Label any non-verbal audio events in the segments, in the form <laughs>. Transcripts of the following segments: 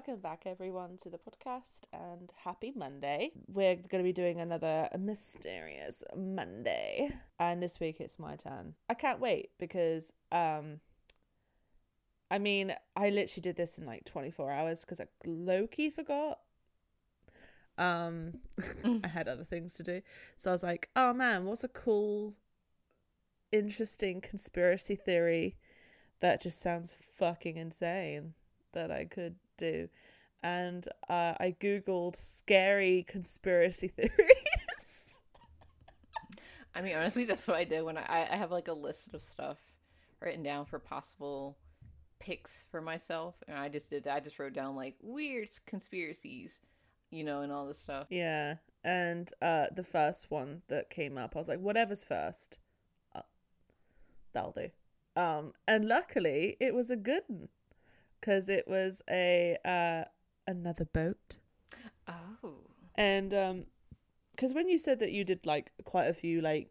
welcome back everyone to the podcast and happy Monday. We're going to be doing another mysterious Monday. And this week it's my turn. I can't wait because um I mean, I literally did this in like 24 hours because I low key forgot. Um, <laughs> I had other things to do. So I was like, oh man, what's a cool, interesting conspiracy theory that just sounds fucking insane that I could do? And uh, I Googled scary conspiracy <laughs> theories. I mean, honestly, that's what I did when I, I have like a list of stuff written down for possible picks for myself, and I just did that. I just wrote down like weird conspiracies, you know, and all this stuff. Yeah, and uh, the first one that came up, I was like, whatever's first, uh, that'll do. Um, and luckily, it was a good one because it was a uh, another boat. Oh. And um, because when you said that you did like quite a few like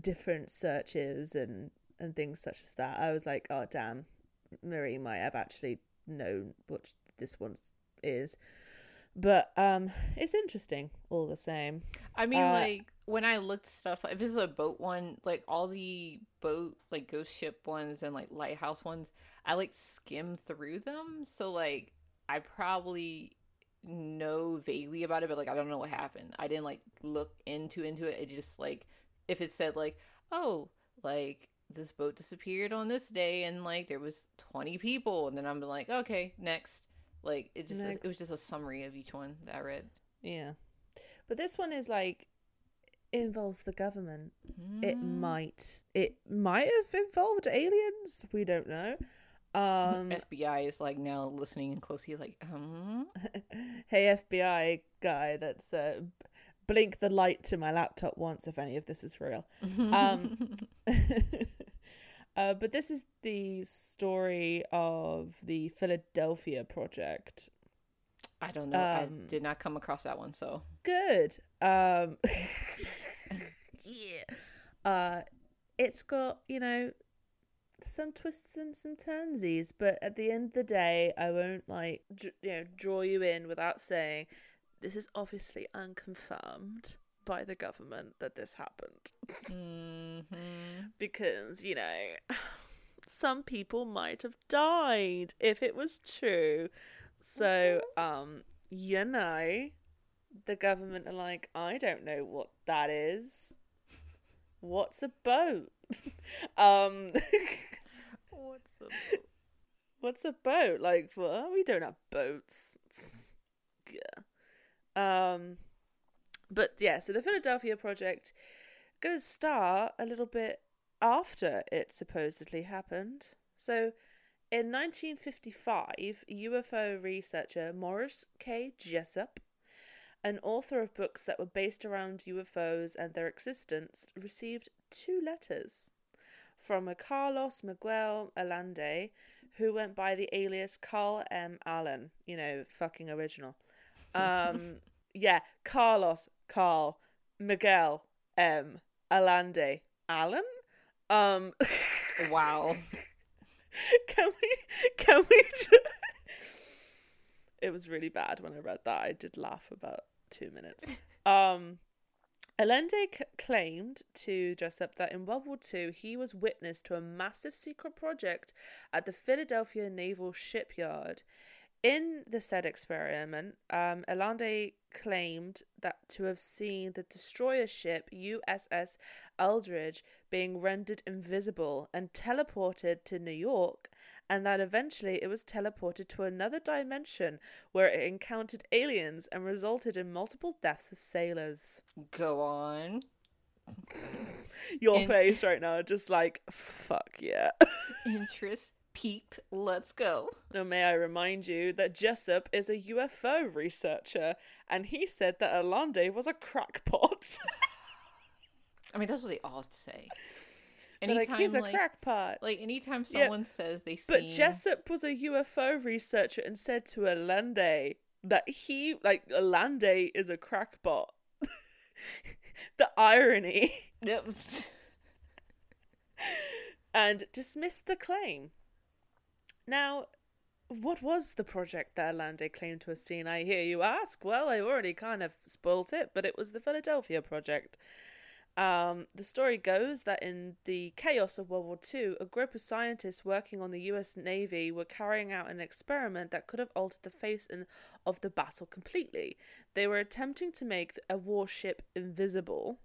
different searches and and things such as that, I was like, oh damn, Marie might have actually known what this one is. But um, it's interesting all the same. I mean, Uh, like when I looked stuff, if it's a boat one, like all the boat, like ghost ship ones and like lighthouse ones, I like skim through them. So like I probably know vaguely about it, but like I don't know what happened. I didn't like look into into it. It just like if it said like, oh, like this boat disappeared on this day and like there was 20 people and then i'm like okay next like it just it was just a summary of each one that i read Yeah, but this one is like involves the government. It Mm. might it might have involved aliens. We don't know. Um, <laughs> fbi is like now listening in closely like um <laughs> hey FBI guy, that's uh, blink the light to my laptop once if any of this is real. Um, <laughs> uh, but this is the story of the Philadelphia Project. i don't know i um, did not come across that one so Good. Um, yeah. Uh, it's got you know some twists and some turnsies, but at the end of the day, I won't like dr- you know draw you in without saying this is obviously unconfirmed by the government that this happened Mhm. <laughs> because you know some people might have died if it was true so um you know the government are like i don't know what that is what's a boat? <laughs> Um what's the <laughs> boat? what's a boat? Like well, we don't have boats. <sniffs> Yeah. Um but yeah so the philadelphia project gonna start a little bit after it supposedly happened. So in 1955 ufo researcher morris k. Jessup an author of books that were based around ufos and their existence received two letters from a Carlos Miguel Allende, who went by the alias Carl M. Allen. You know, fucking original. Um, <laughs> yeah, Carlos, Carl, Miguel M. Allende, Allen. Um, <laughs> wow can we? Can we? <laughs> ju- it was really bad when I read that. I did laugh about two minutes. <laughs> Um, Allende claimed to Jessup that in World War II he was witness to a massive secret project at the Philadelphia Naval Shipyard. In the said experiment, um, Allende claimed that to have seen the destroyer ship USS Eldridge being rendered invisible and teleported to New York, and that eventually it was teleported to another dimension where it encountered aliens and resulted in multiple deaths of sailors. go on Your In- face right now, just like, fuck yeah. <laughs> interest peaked let's go Now, may I remind you that Jessup is a UFO researcher, and he said that Allende was a crackpot. <laughs> i mean that's what they all say They're like, he's a like, crackpot. like anytime Yeah, someone says they see But Jessup was a UFO researcher and said to Allende that he, like, Allende is a crackpot. <laughs> the irony. Yep. and dismissed the claim. Now, what was the project that Allende claimed to have seen? I hear you ask. Well, I already kind of spoilt it, but it was the Philadelphia Project. Um, the story goes that in the chaos of World War II, a group of scientists working on the US Navy were carrying out an experiment that could have altered the face in, of the battle completely. They were attempting to make a warship invisible,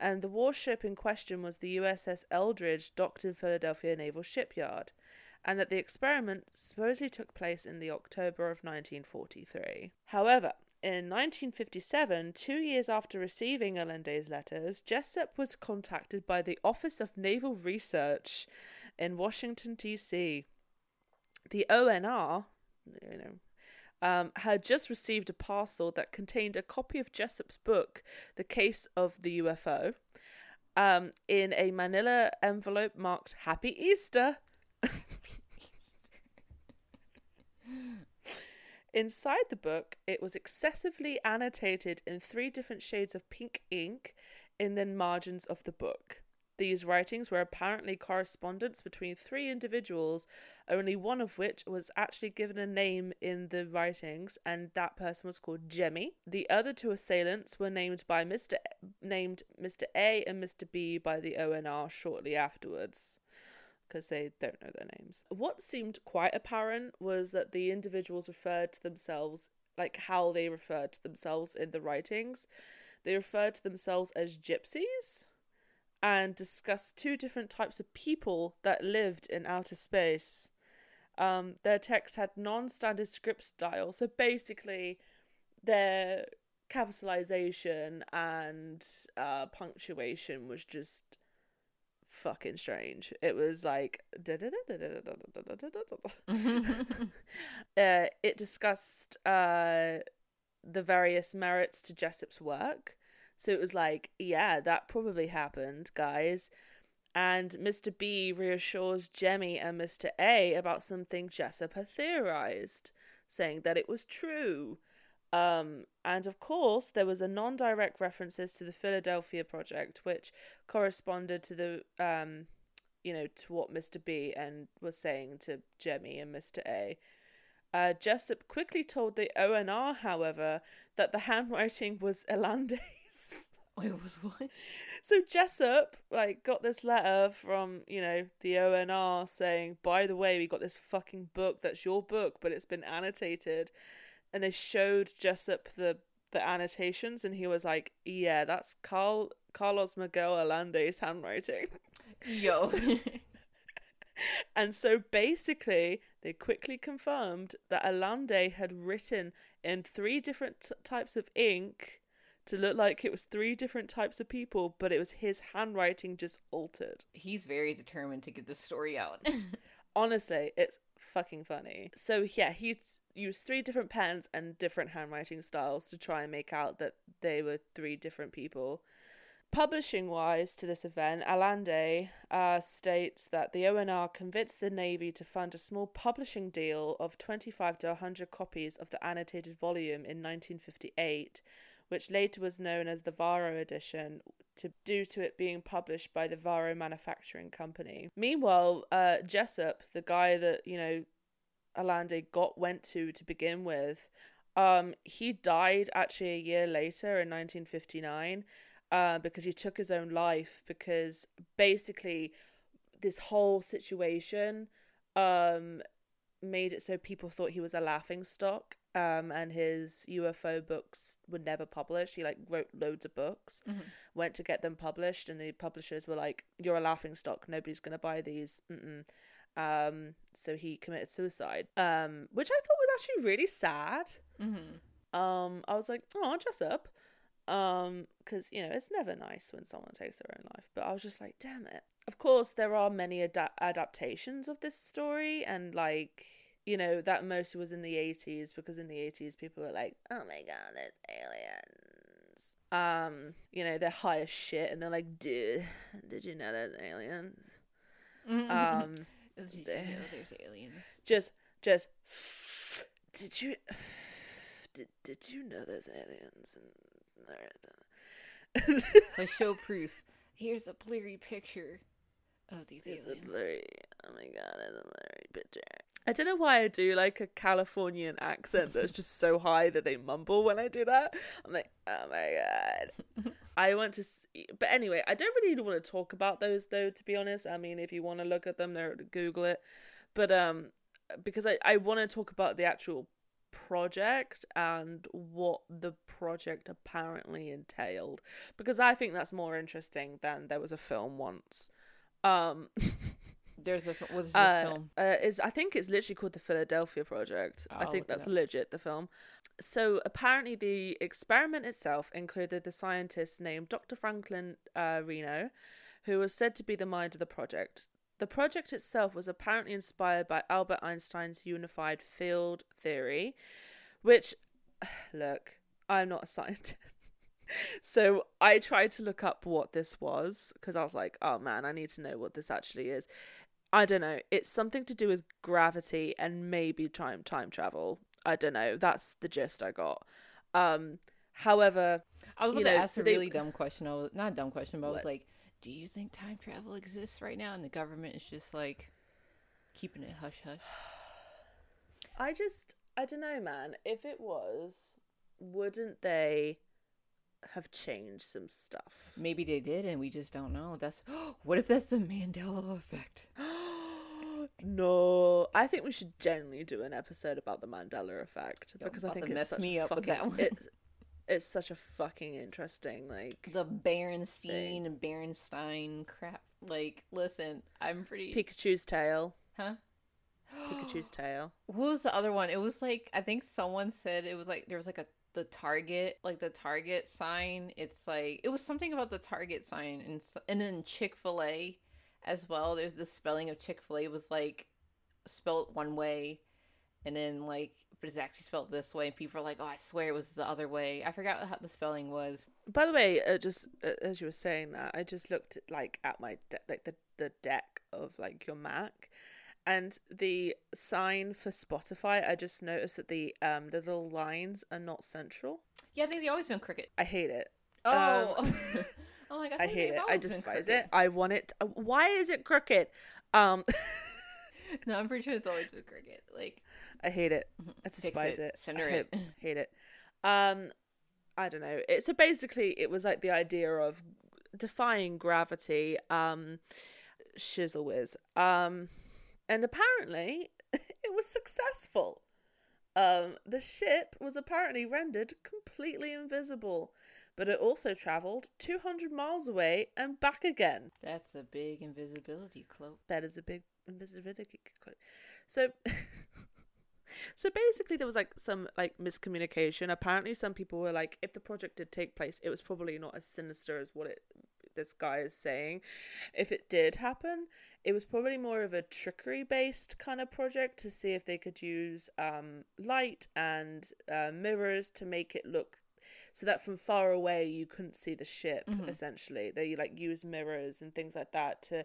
and the warship in question was the USS Eldridge, docked in Philadelphia Naval Shipyard, and that the experiment supposedly took place in the October of 1943. However, in 1957, two years after receiving Allende's letters, Jessup was contacted by the Office of Naval Research in Washington, D.C. The ONR, you know, um, had just received a parcel that contained a copy of Jessup's book, The Case of the UFO, um, in a manila envelope marked Happy Easter. <laughs> Inside the book, it was excessively annotated in three different shades of pink ink in the margins of the book. These writings were apparently correspondence between three individuals, only one of which was actually given a name in the writings, and that person was called Jemmy. The other two assailants were named by Mr. named Mr. A and Mr. B by the ONR shortly afterwards because they don't know their names. What seemed quite apparent was that the individuals referred to themselves like how they referred to themselves in the writings. They referred to themselves as gypsies and discussed two different types of people that lived in outer space. Um, their text had non standard script style, so basically, their capitalization and uh, punctuation was just fucking strange. It was like uh, it discussed uh, the various merits to Jessup's work. So it was like, yeah, that probably happened, guys. And Mr. B reassures Jemmy and Mr. A about something Jessup had theorized, saying that it was true. Um, and of course, there was a non-direct references to the Philadelphia project, which corresponded to the, um, you know, to what Mr. B and was saying to Jemmy and Mr. A. Uh, Jessup quickly told the ONR, however, that the <laughs> handwriting was Allende's. Wait, was what? So Jessup like got this letter from you know the ONR saying, by the way, we got this fucking book that's your book, but it's been annotated and they showed Jessup the the annotations, and he was like, "Yeah, that's Carl Carlos Miguel Allende's handwriting." <laughs> Yo. So- and so basically, they quickly confirmed that Allende had written in three different t- types of ink to look like it was three different types of people, but it was his handwriting just altered. He's very determined to get this story out. <laughs> Honestly, it's fucking funny. So yeah, he used three different pens and different handwriting styles to try and make out that they were three different people. Publishing wise to this event, Allende uh, states that the ONR convinced the Navy to fund a small publishing deal of 25 to 100 copies of the annotated volume in 1958, which later was known as the Varro edition, to due to it being published by the Varro Manufacturing Company. Meanwhile, uh, Jessup, the guy that you know Allende got went to to begin with, um, he died actually a year later in 1959 uh, because he took his own life because basically this whole situation um, made it so people thought he was a laughing stock um, and his UFO books were never published. He like wrote loads of books, Mhm. went to get them published, and the publishers were like, "You're a laughing stock. Nobody's gonna buy these." Mm-mm. Um, so he committed suicide, um, which I thought was actually really sad. mm-hmm. Um, I was like, "Oh, Jessup," um, because you know it's never nice when someone takes their own life. But I was just like, "Damn it!" Of course, there are many ada- adaptations of this story, and like you know that mostly was in the eighties because in the eighties people were like, "Oh my god, there's aliens." Um, you know they're high as shit, and they're like, "Dude, did you know there's aliens?" Um, <laughs> Did you know there's aliens? just, just, did you, <sighs> did did you know there's aliens? And So show proof. <laughs> Here's a blurry picture of these It's a blurry. Oh my god, it's a blurry picture. I don't know why I do like a Californian accent that's just so <laughs> high that they mumble when I do that. I'm like, oh my god. <laughs> I want to see, but anyway, I don't really want to talk about those though. To be honest, I mean, if you want to look at them, there, Google it. But um, because I I want to talk about the actual project and what the project apparently entailed because I think that's more interesting than there was a film once. Um, <laughs> There's a f- what is this uh, film? uh, is I think it's literally called the Philadelphia Project. I I'll think that's legit the film. So apparently, the experiment itself included the scientist named Dr. Franklin uh, Reno, who was said to be the mind of the project. The project itself was apparently inspired by Albert Einstein's unified field theory, which, <sighs> look, I'm not a scientist. <laughs> So I tried to look up what this was because I was like, oh man, I need to know what this actually is. I don't know. It's something to do with gravity and maybe time time travel. I don't know. That's the gist I got. Um, however, I was going to ask so a they- really dumb question. I was not a dumb question, but I was like, "Do you think time travel exists right now?" And the government is just like keeping it hush hush. <sighs> I just I don't know, man. If it was, wouldn't they have changed some stuff? Maybe they did, and we just don't know. That's <gasps> what if that's the Mandela effect? <gasps> no, I think we should genuinely do an episode about the Mandela effect Yo, because I think it's mess such me a up with fucking that one. <laughs> it's such a fucking interesting like The Berenstein and Berenstein crap. Like, listen, I'm pretty. Pikachu's tail. huh? <gasps> Pikachu's tail. What was the other one? It was like I think someone said it was like there was like a the target like the target sign. It's like it was something about the target sign and and then Chick Fil A as well. There's the spelling of Chick Fil A was like spelt one way, and then like but it's actually spelled this way. And people are like, oh, I swear it was the other way. I forgot how the spelling was. By the way, uh, just uh, as you were saying that, I just looked at, like at my de- like the the deck of like your Mac, and the sign for Spotify. I just noticed that the um the little lines are not central. Yeah, I think they've always been crooked. I hate it. Oh. <laughs> oh my like, I, I hate it. I despise it. I want it. uh, Why is it crooked? Um, <laughs> No, I'm pretty sure it's always been crooked. Like, I hate it. I despise it. it. Center I it. hate, <laughs> hate it. Um, I don't know. It, so basically, it was like the idea of defying gravity. Um, shizzle whiz. Um, and apparently, <laughs> it was successful. Um, the ship was apparently rendered completely invisible, but it also travelled 200 miles away and back again. That's a big invisibility cloak. That is a big invisibility cloak. So, <laughs> so basically, there was like some like miscommunication. Apparently, some people were like, if the project did take place, it was probably not as sinister as what it this guy is saying. If it did happen, it was probably more of a trickery based kind of project to see if they could use um, light and uh, mirrors to make it look so that from far away you couldn't see the ship Mhm. essentially they like use mirrors and things like that to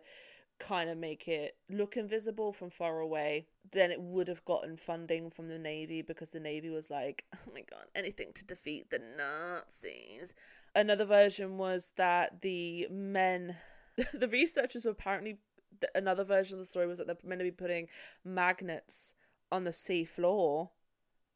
kind of make it look invisible from far away then it would have gotten funding from the navy because the navy was like <laughs> oh my god anything to defeat the nazis. Another version was that the men <laughs> the researchers were apparently another version of the story was that they're meant to be putting magnets on the sea floor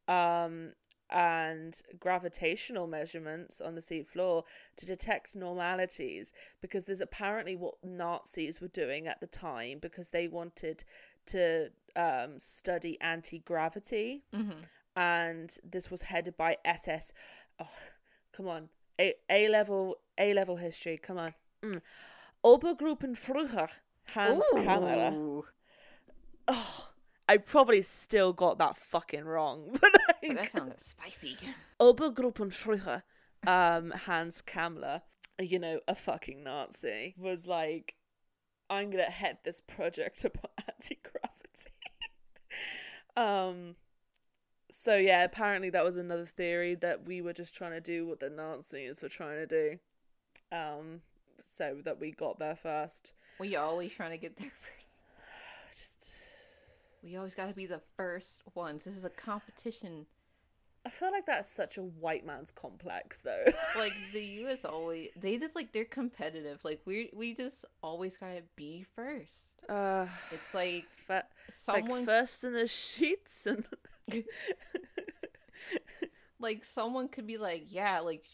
um and gravitational measurements on the sea floor to detect normalities because there's apparently what Nazis were doing at the time because they wanted to um, study anti gravity Mm-hmm. and this was headed by SS. Oh, come on, A A level A level history. Come on, mm. Obergruppenführer Hans Kammerer. Oh, I probably still got that fucking wrong, <laughs> but like, that sounds spicy. Obergruppenführer um, Hans Kammler, you know, a fucking Nazi, was like, I'm gonna head this project about <laughs> anti gravity. um, so yeah, apparently that was another theory that we were just trying to do what the Nazis were trying to do. Um, so that we got there first. We are always trying to get there <laughs> first. <sighs> Just, We always got to be the first ones. This is a competition. I feel like that's such a white man's complex, though. Like <laughs> the U.S. always, they just like they're competitive. Like we we just always gotta be first. uh, It's like fa- It's like someone first in the sheets and <laughs> like someone could be like, yeah, like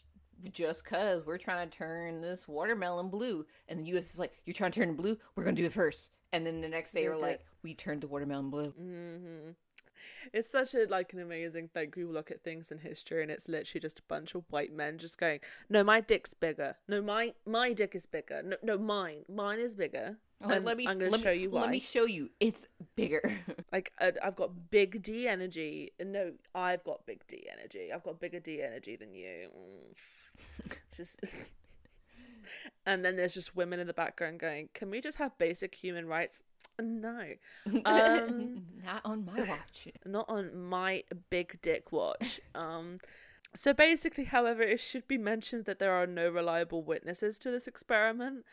just cause we're trying to turn this watermelon blue, and the U.S. is like, you're trying to turn it blue, we're gonna do it first, and then the next day we're like, we turned the watermelon blue. Mm-hmm. It's such a like an amazing thing. We look at things in history, and it's literally just a bunch of white men just going, "No, my dick's bigger. No, my my dick is bigger. No, no, mine, mine is bigger." Like, let me I'm gonna let show me, you why. Let me show you. It's bigger. <laughs> Like I, I've got big D energy. No, I've got big D energy. I've got bigger D energy than you. Mm. just. <laughs> and then there's just women in the background going, "Can we just have basic human rights?" No. <laughs> Um, Not on my watch. not on my big dick watch. Um, so basically, however, it should be mentioned that there are no reliable witnesses to this experiment.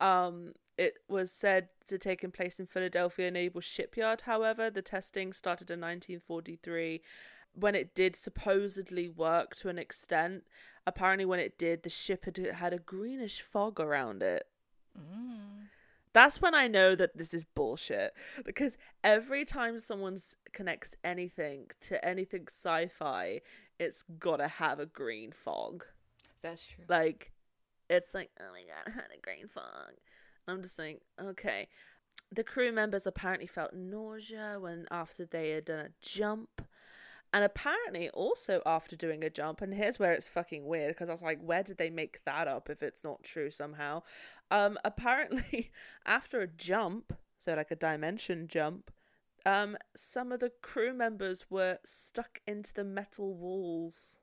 Um, it was said to take in place in Philadelphia Naval Shipyard. However, the testing started in 1943. When it did supposedly work to an extent, apparently when it did, the ship had had a greenish fog around it. Mm. That's when I know that this is bullshit. Because every time someone connects anything to anything sci fi, it's gotta have a green fog. That's true. Like, it's like, oh my god, I had a green fog. I'm just like, okay. The crew members apparently felt nausea when after they had done a jump. And apparently also after doing a jump, and here's where it's fucking weird because I was like, where did they make that up if it's not true somehow? Um, apparently <laughs> after a jump, so like a dimension jump, um, some of the crew members were stuck into the metal walls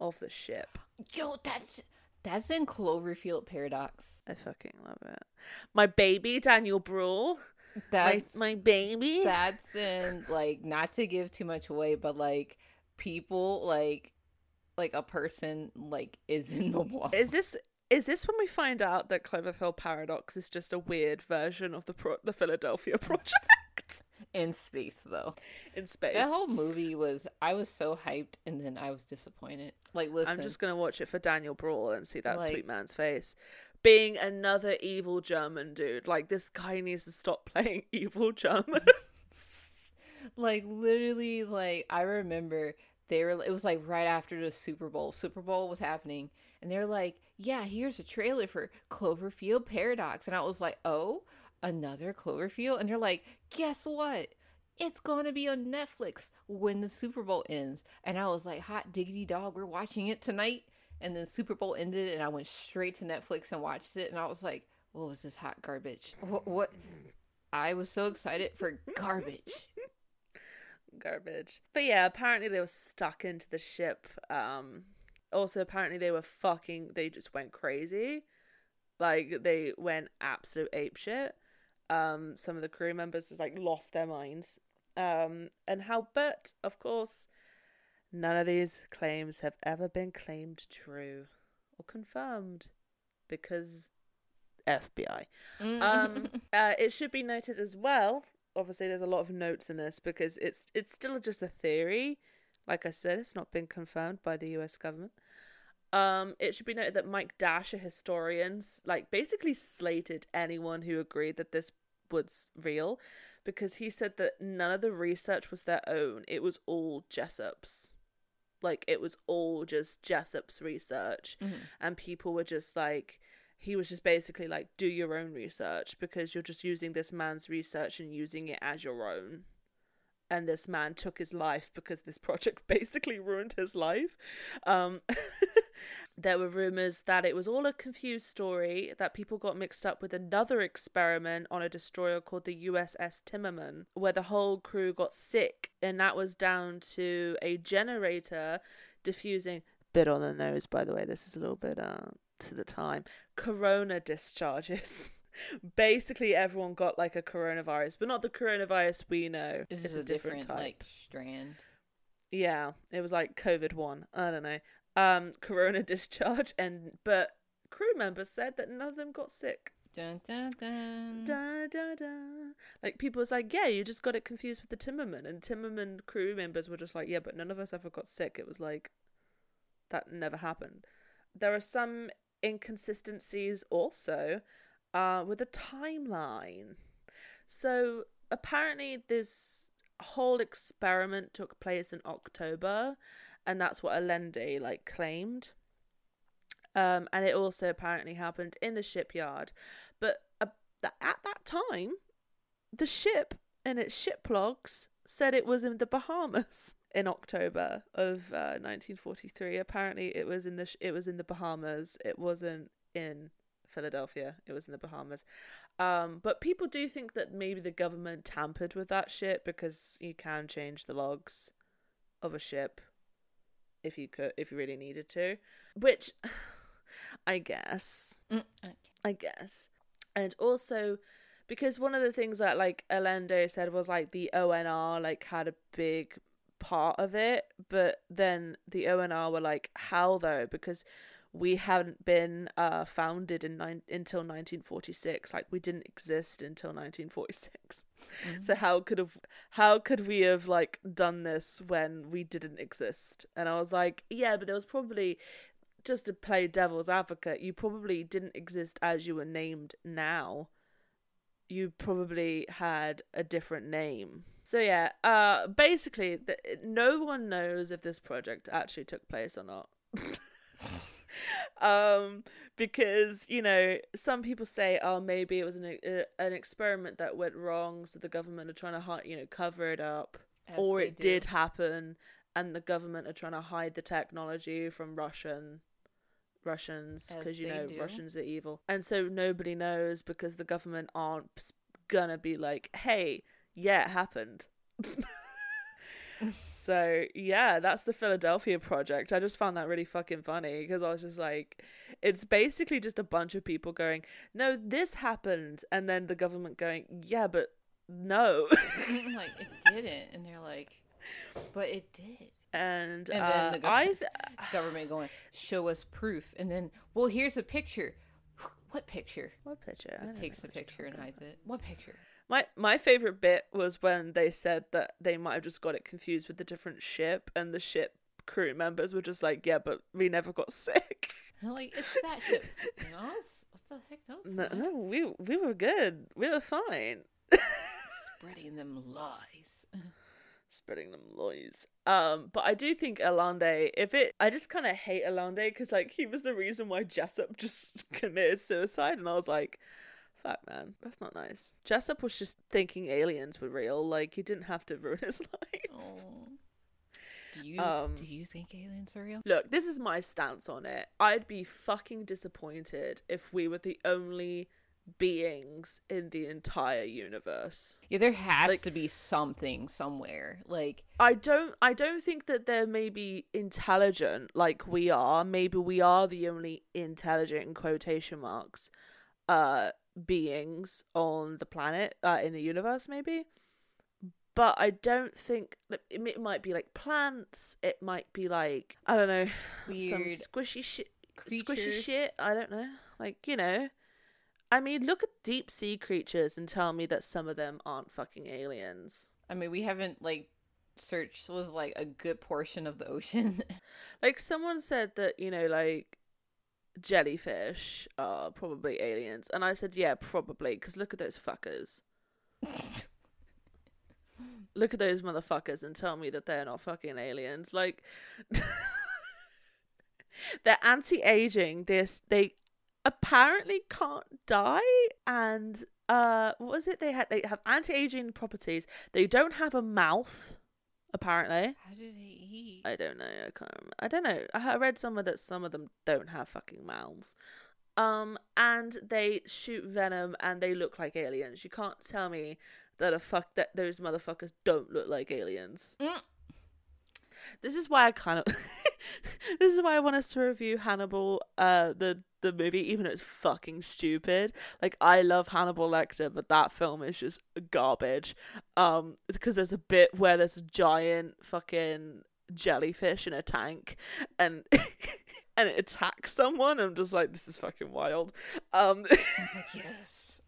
of the ship. Yo, that's that's in Cloverfield Paradox. I fucking love it. My baby, Daniel Bruhl. My, That's my baby. <laughs> that's in like not to give too much away, but like people like like a person like is in the wall. <laughs> Is this is this when we find out that Cloverfield Paradox is just a weird version of the pro- the Philadelphia <laughs> Project in space though. in space? That whole movie was I was so hyped and then I was disappointed. Like listen, I'm just gonna watch it for Daniel Bruhl and see that Like- sweet man's face. Being another evil German dude, like this guy needs to stop <laughs> playing evil German. like literally like I remember they were it was like right after the Super Bowl. Super Bowl was happening and they're like, "Yeah, here's a trailer for Cloverfield Paradox." And I was like, "Oh, another Cloverfield?" And they're like, "Guess what? It's going to be on Netflix when the Super Bowl ends." And I was like, "Hot diggity dog, we're watching it tonight." And then Super Bowl ended and I went straight to Netflix and watched it and I was like, "What was this hot garbage?" What, what? I was so excited for garbage. Garbage. But yeah, apparently they were stuck into the ship. Um also apparently they were fucking they just went crazy. Like they went absolute ape shit. Um some of the crew members just like lost their minds. Um and how but of course none of these claims have ever been claimed true or confirmed because FBI. Um, <laughs> uh, it should be noted as well. Obviously, there's a lot of notes in this because it's it's still just a theory. Like I said, it's not been confirmed by the U.S. government. Um, it should be noted that Mike Dash, a historian, like basically slated anyone who agreed that this was real, because he said that none of the research was their own. It was all Jessup's. Like it was all just Jessup's research, and people were just like, he was just basically like, do your own research because you're just using this man's research and using it as your own. And this man took his life because this <laughs> project basically ruined his life. Um, <laughs> there were rumors that it was all a confused story, that people got mixed up with another experiment on a destroyer called the USS Timmerman, where the whole crew got sick, and that was down to a generator diffusing. Bit on the nose, by the way. This is a little bit uh, to the time. Corona discharges. <laughs> Basically, everyone got like a coronavirus, but not the coronavirus we know. This it's is a different, like strand. yeah, it was like COVID one. I don't know. Um, corona <laughs> discharge, and but crew members said that none of them got sick. Dun, dun, dun. Da da da. Like people was like, yeah, you just got it confused with the Timmerman, and Timmerman crew members were just like, yeah, but none of us ever got sick. It was like that never happened. There are some inconsistencies also uh, with the timeline. So apparently this whole experiment took place in October, and that's what Allende like claimed. Um, and it also apparently happened in the shipyard, but uh, at that time, the ship in its ship logs said it was in the Bahamas in October of uh, 1943. Apparently, it was in the sh- it was in the Bahamas. It wasn't in Philadelphia. It was in the Bahamas. Um, but people do think that maybe the government tampered with that ship because you can change the logs of a ship if you could, if you really needed to. Which, <laughs> I guess, Mm, okay. I guess, and also because one of the things that like Allende said was like the ONR like had a big part of it, but then the ONR were like, how though? Because we hadn't been uh founded in nine until 1946 like we didn't exist until 1946 so how could have how could we have like done this when we didn't exist? And i was like yeah but there was probably just to play devil's advocate you probably didn't exist as you were named now. You probably had a different name. So yeah uh basically the, no one knows if this project actually took place or not <laughs> <laughs> um because you know some people say oh maybe it was an uh, an experiment that went wrong so the government are trying to hi- you know cover it up As or it do. did happen and the government are trying to hide the technology from Russian Russians because you know do. Russians are evil and so nobody knows because the government aren't gonna be like hey yeah it happened <laughs> so yeah that's the Philadelphia project I just found that really fucking funny because I was just like it's basically just a bunch of people going no this happened and then the government going yeah but no <laughs> <laughs> like it didn't, and they're like, but it did. and, And uh, then the gov- I've <sighs> Government going, show us proof, and then, well, here's a picture. <sighs> What picture? what picture Just takes the picture and hides it. What picture? My my favorite bit was when they said that they might have just got it confused with the different ship, and the ship crew members were just like, "Yeah, but we never got <laughs> sick. Like, it's that ship. <laughs> No, what the heck? No, No, no, we we were good. We were fine." Spreading them lies. <laughs> Spreading them lies. Um, but I do think Allende, if it, I just kind of hate Allende because like he was the reason why Jessup just committed suicide, and I was like, "Fuck, man, that's not nice." Jessup was just thinking aliens were real. Like he didn't have to ruin his <laughs> life. Oh. Do you Um, do you think aliens are real? Look, this is my stance on it. I'd be fucking disappointed if we were the only beings in the entire universe. Yeah, there has like- to be something somewhere. Like, I don't I don't think that they're maybe intelligent like we are. Maybe we are the only intelligent in quotation marks uh beings on the planet uh in the universe maybe. But I don't think it, might be like plants. It might be like I don't know <sighs> some squishy shit squishy shit. I don't know. Like, you know. I mean, look at deep sea creatures and tell me that some of them aren't fucking aliens. I mean, we haven't like searched was like a good portion of the ocean. <laughs> Like someone said that, you know, like jellyfish are probably aliens. And I said, yeah, probably, because look at those fuckers. <laughs> look at those motherfuckers and tell me that they're not fucking aliens. Like, <laughs> they're anti-aging. They're, they apparently can't die. And uh, what was it? They had they have anti-aging properties. They don't have a mouth. Apparently, How do they eat? I don't know. I can't. Remember. I don't know. I read somewhere that some of them don't have fucking mouths. Um, and they shoot venom, and they look like aliens. You can't tell me that a fuck that those motherfuckers don't look like aliens. Mm. This is why I kind of. <laughs> <laughs> this is why I want us to review Hannibal, uh, the the movie, even though it's fucking stupid. Like I love Hannibal Lecter, but that film is just garbage. Um, because there's a bit where there's a giant fucking jellyfish in a tank, and <laughs> and it attacks someone. I'm just like, this is fucking wild. Um, It's like <laughs> yes.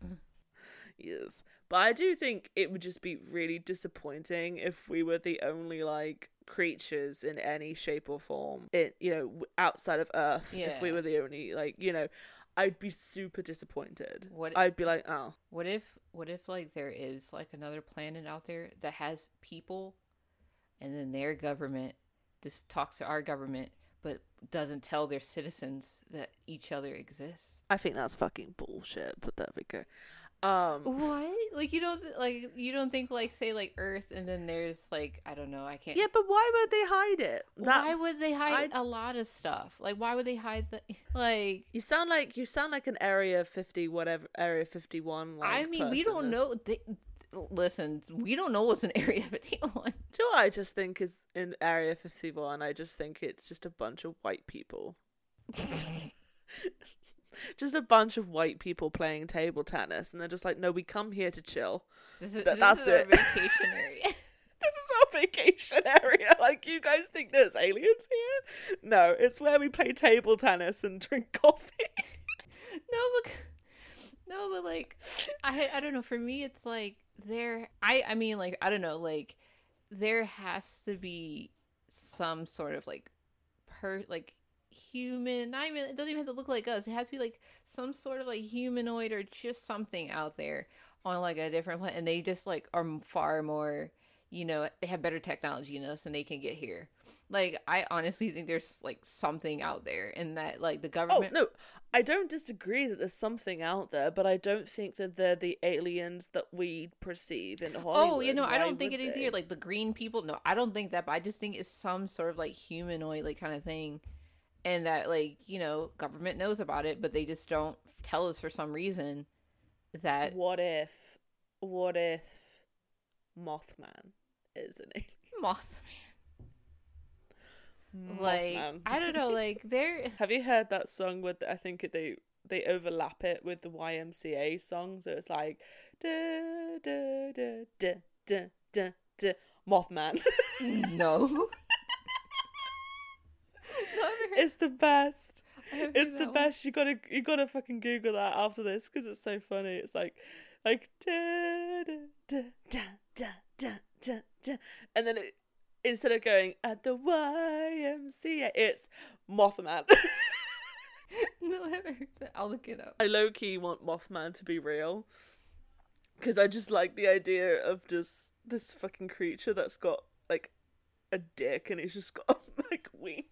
yes, but I do think it would just be really disappointing if we were the only like creatures in any shape or form it you know outside of earth if we were the only like you know I'd be super disappointed. What- I'd be like, oh, What if what if like there is like another planet out there that has people and then their government just talks to our government but doesn't tell their citizens that each other exists? I think that's fucking bullshit. But there we go. Um, What? Like you don't like you don't think like say like Earth and then there's like I don't know, I can't yeah, but why would they hide it? That's, Why would they hide I'd- a lot of stuff? Like why would they hide the <laughs> like You sound like you sound like an Area Fifty, whatever Area Fifty One. Like, I mean, we don't is- know. They, listen, we don't know what's in <laughs> Area 51. Do you know what I just think is in Area 51? I just think it's just a bunch of white people. <laughs> just a bunch of white people playing table tennis, and they're just like, no, we come here to chill. This is, Th- this that's is our it. <laughs> vacation area. This is our vacation area. <laughs> Like, you guys think there's aliens here? No, it's where we play table tennis and drink <laughs> coffee. no, but no, but like, I I don't know. For me, it's like there. I I mean, like I don't know. Like there has to be some sort of like per like human. Not even. It doesn't even have to look like us. It has to be like some sort of like humanoid or just something out there on like a different planet, and they just like are far more. You know, they have better technology than us, and they can get here. Like I honestly think there's like something out there, and that like the government. Oh, government. no. I don't disagree that there's something out there, but I don't think that they're the aliens that we perceive in Hollywood. Oh, you know, I don't think it is either. Like the green people, no, I don't think that. But I just think it's some sort of like humanoid, like kind of thing, and that like you know, government knows about it, but they just don't tell us for some reason. That What if, what if Mothman is an alien? <laughs> Mothman, like Mothman. I don't know, like <laughs> they're Have you heard that song with I think they they overlap it with the YMCA song, so it's like da da da da da da da Mothman. <laughs> no. <laughs> it's the best. It's the one. best. You gotta you gotta fucking Google that after this because it's so funny. It's like like da da da da da da da, and then it, instead of going at the YMCA, it's Mothman. <laughs> <laughs> no, I'll look it up. I low key want Mothman to be real because I just like the idea of just this fucking creature that's got like a dick and he's just got like wings.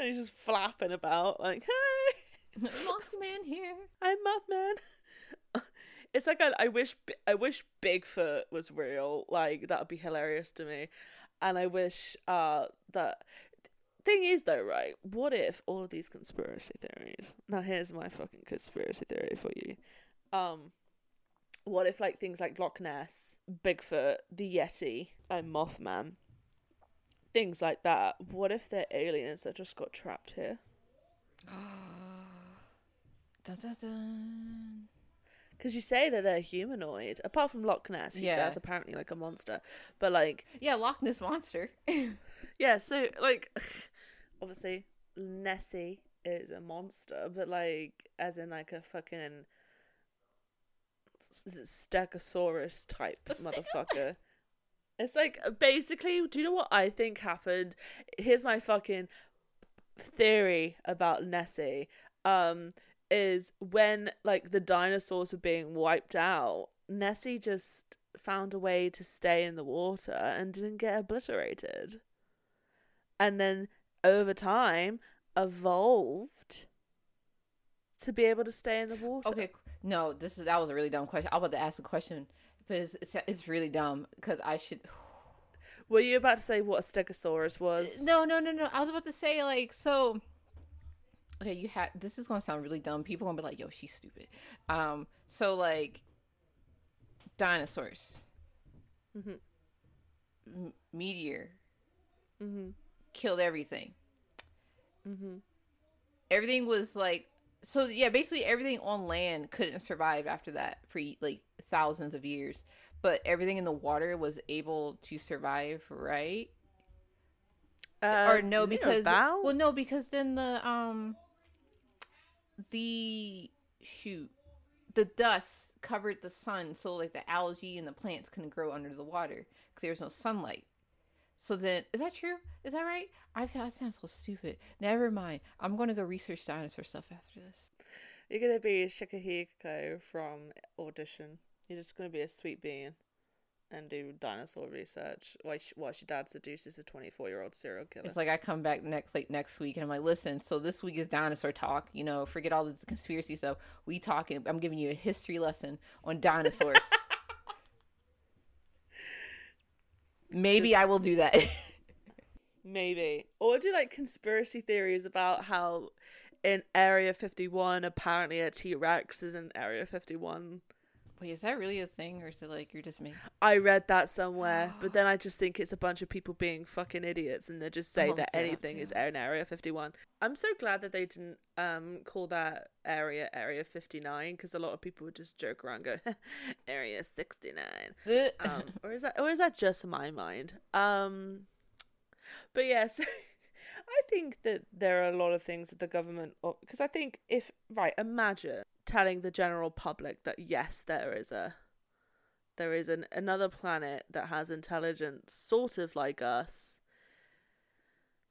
And he's just flapping about like, "Hey, <laughs> Mothman here. I'm Mothman." <laughs> It's like I, I wish I wish Bigfoot was real. Like that would be hilarious to me, and I wish uh that. Thing is though, right? What if all of these conspiracy theories? Now here's my fucking conspiracy theory for you. Um, what if like things like Loch Ness, Bigfoot, the Yeti, and Mothman, things like that? What if they're aliens that just got trapped here? <gasps> Because you say that they're humanoid, apart from Loch Ness, yeah. That's apparently like a monster. But like, Yeah, Loch Ness monster. <laughs> yeah, so like, <sighs> obviously Nessie is a monster, but like, as in like a fucking Stegosaurus type <laughs> motherfucker. It's like basically, do you know what I think happened? Here's my fucking theory about Nessie. Um, is when like the dinosaurs were being wiped out, Nessie just found a way to stay in the water and didn't get obliterated. And then over time evolved to be able to stay in the water. Okay, no, this is that was a really dumb question. I was about to ask a question, but it's it's, it's really dumb because I should. <sighs> Were you about to say what a stegosaurus was? No, no, no, no. I was about to say like so. Okay, you had this is gonna sound really dumb. People gonna be like, "Yo, she's stupid." Um, so like dinosaurs, mm-hmm. M- meteor Mhm. killed everything. Mm-hmm. everything was like so yeah basically everything on land couldn't survive after that for like thousands of years but everything in the water was able to survive right? Or Uh, no because well no because then the um the shoot the dust covered the sun so like the algae and the plants couldn't grow under the water because there was no sunlight So then, is that true? Is that right? I feel that sounds so stupid. Never mind. I'm gonna go research dinosaur stuff after this. You're gonna be Shigehiko from Audition. You're just gonna be a sweet bean and do dinosaur research while she, while your dad seduces a 24 year old serial killer. It's like I come back next like next week and I'm like, listen, so this week is dinosaur talk. You know, forget all this conspiracy stuff. We talking. I'm giving you a history lesson on dinosaurs. <laughs> Maybe Just- I will do that. <laughs> Maybe. Or do like conspiracy theories about how in Area 51 apparently a T Rex is in Area 51. Wait, is that really a thing, or is it like you're just making? I read that somewhere, <gasps> but then I just think it's a bunch of people being fucking idiots and they just say Oh, that yeah, anything is in Area 51. I'm so glad that they didn't um call that area Area 59 because a lot of people would just joke around and go <laughs> Area 69. <laughs> Um or is that or is that just my mind? Um but yeah, <laughs> so I think that there are a lot of things that the government because I think if right, imagine telling the general public that yes, there is a there is an another planet that has intelligence sort of like us.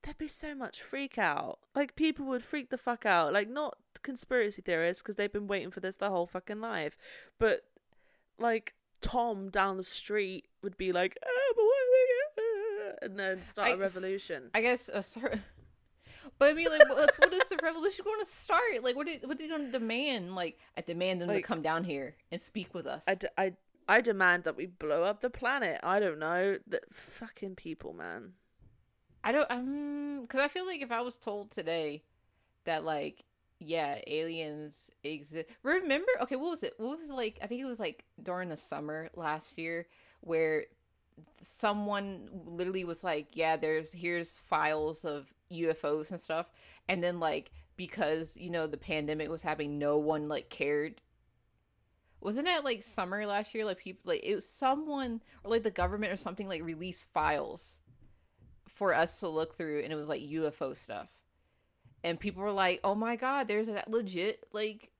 There'd be so much freak out. Like people would freak the fuck out. Like not conspiracy theorists because they've been waiting for this their whole fucking life, but like Tom down the street would be like, "Oh, but what?" And then start a I- revolution. I guess a certain. <laughs> But I mean, like, what's, what is the revolution going to start? Like, what are, what are they going to demand? Like, I demand them Like- to come down here and speak with us. I, d- I, I demand that we blow up the planet. I don't know. The fucking people, man. I don't um because I feel like if I was told today that like yeah aliens exist remember okay what was it what was it like I think it was like during the summer last year where someone literally was like yeah there's here's files of UFOs and stuff. And then like because you know the pandemic was happening no one like cared. Wasn't it like summer last year? Like people like it was someone or like the government or something like released files for us to look through and it was like UFO stuff. And people were like, "Oh my god, there's a legit like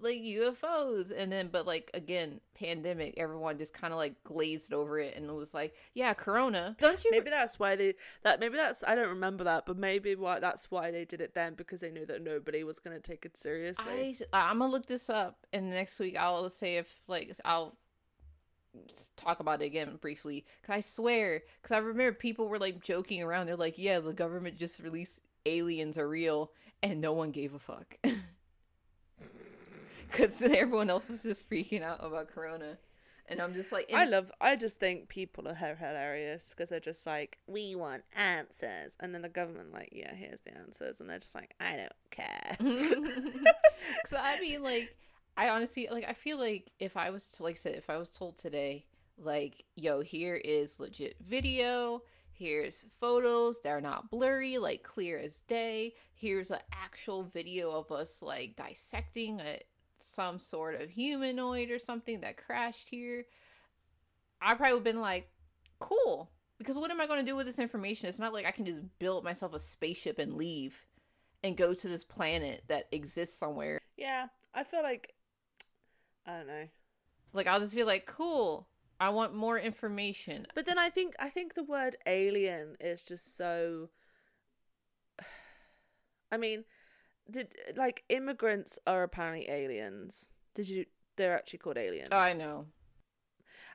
like UFOs." And then but like again, pandemic, everyone just kind of like glazed over it and it was like, "Yeah, corona." Don't you Maybe that's why they that maybe that's I don't remember that, but maybe why that's why they did it then because they knew that nobody was gonna take it seriously. I I'm going to look this up and next week I'll say if like I'll talk about it again briefly cuz I swear cuz I remember people were like joking around they're like, "Yeah, the government just released aliens are real." And no one gave a fuck. <laughs> <laughs> Cuz everyone else was just freaking out about corona. And I'm just like I love. I just think people are hilarious because they're just like, we want answers, and then the government like, yeah, here's the answers, and they're just like, I don't care. <laughs> Cause I <laughs> mean, like, I honestly like. I feel like if I was to, like, said, if I was told today, like, yo, here is legit video. Here's photos. They're not blurry, like clear as day. Here's an actual video of us like dissecting a some sort of humanoid or something that crashed here. I probably would have been like, cool. Because what am I going to do with this information? It's not like I can just build myself a spaceship and leave and go to this planet that exists somewhere. yeah, I feel like I don't know. Like I'll just be like, cool. I want more information. But then I think I think the word alien is just so. <sighs> I mean, did like immigrants are apparently aliens? Did you? They're actually called aliens. I know.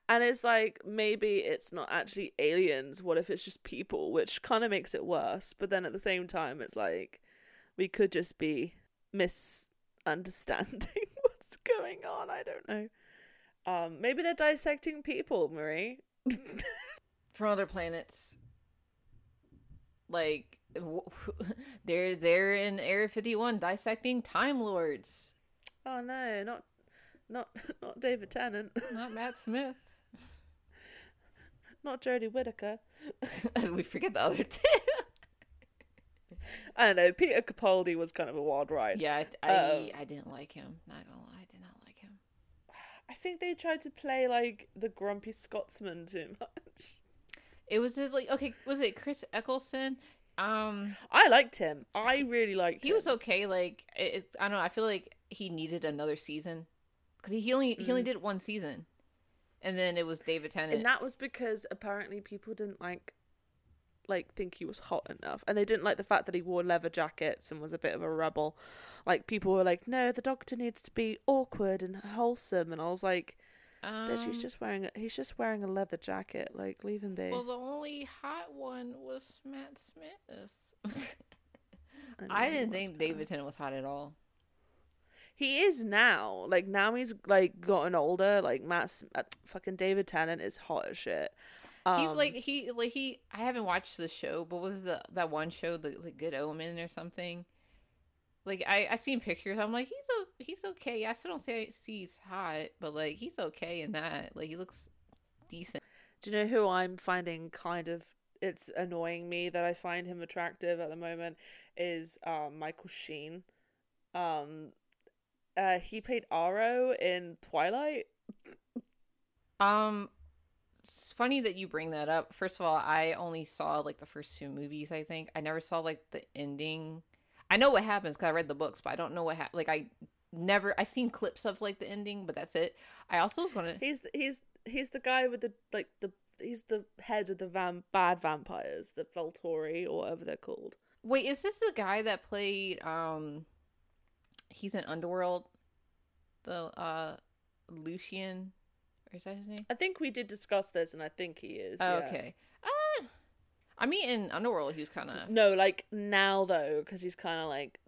And it's like maybe it's not actually aliens. What if it's just people, which kind of makes it worse. But then at the same time, it's like we could just be misunderstanding <laughs> what's going on. I don't know. Um, maybe they're dissecting people, Marie. <laughs> From other planets. Like <laughs> they're they're in Area 51 dissecting time lords. Oh no, not not <laughs> not David Tennant, Not Matt Smith. <laughs> not Jodie Whittaker. we forget the other two. I don't know. Peter Capaldi was kind of a wild ride. yeah, I Um, I, I didn't like him. Not gonna lie, I did not like him. I think they tried to play like the grumpy Scotsman too much. It was just like okay, was it Chris Eccleston? Um, I liked him. I really liked him. he him. was okay. Like it, I don't know. I feel like he needed another season because he only he only Mm. did one season, and then it was David Tennant. And that was because apparently people didn't like like think he was hot enough, and they didn't like the fact that he wore leather jackets and was a bit of a rebel. Like people were like, "No, the Doctor needs to be awkward and wholesome," and I was like, Um, "Bitch, he's just wearing a, he's just wearing a leather jacket. Like, leave him be." well, the only hot one was Matt Smith. <laughs> know I didn't think. David Tennant was hot at all. He is now. Like now he's like gotten older. Like Matt, uh, fucking David Tennant is hot as shit. He's Um, like he like he. I haven't watched the show, but was the that one show, the like Good Omen or something? Like I I seen pictures. I'm like he's he's okay. I still don't say see he's hot, but like he's okay in that. Like he looks decent. Do you know who I'm finding kind of it's annoying me that I find him attractive at the moment is um Michael Sheen. Um uh he played Aro in Twilight. Um, it's funny that you bring that up. First of all, I only saw like the first two movies. I think I never saw like the ending. I know what happens because I read the books, but I don't know what happened. Like I never I seen clips of like the ending, but that's it. I also was gonna. He's he's he's the guy with the like the he's the head of the van bad vampires, the Volturi or whatever they're called. Wait, is this the guy that played? Um, he's in Underworld. The uh, Lucian, or is that his name? I think we did discuss this and I think he is. Oh, yeah. okay. Uh, I mean, in Underworld, he was kind of. No, like now though, because he's kind of like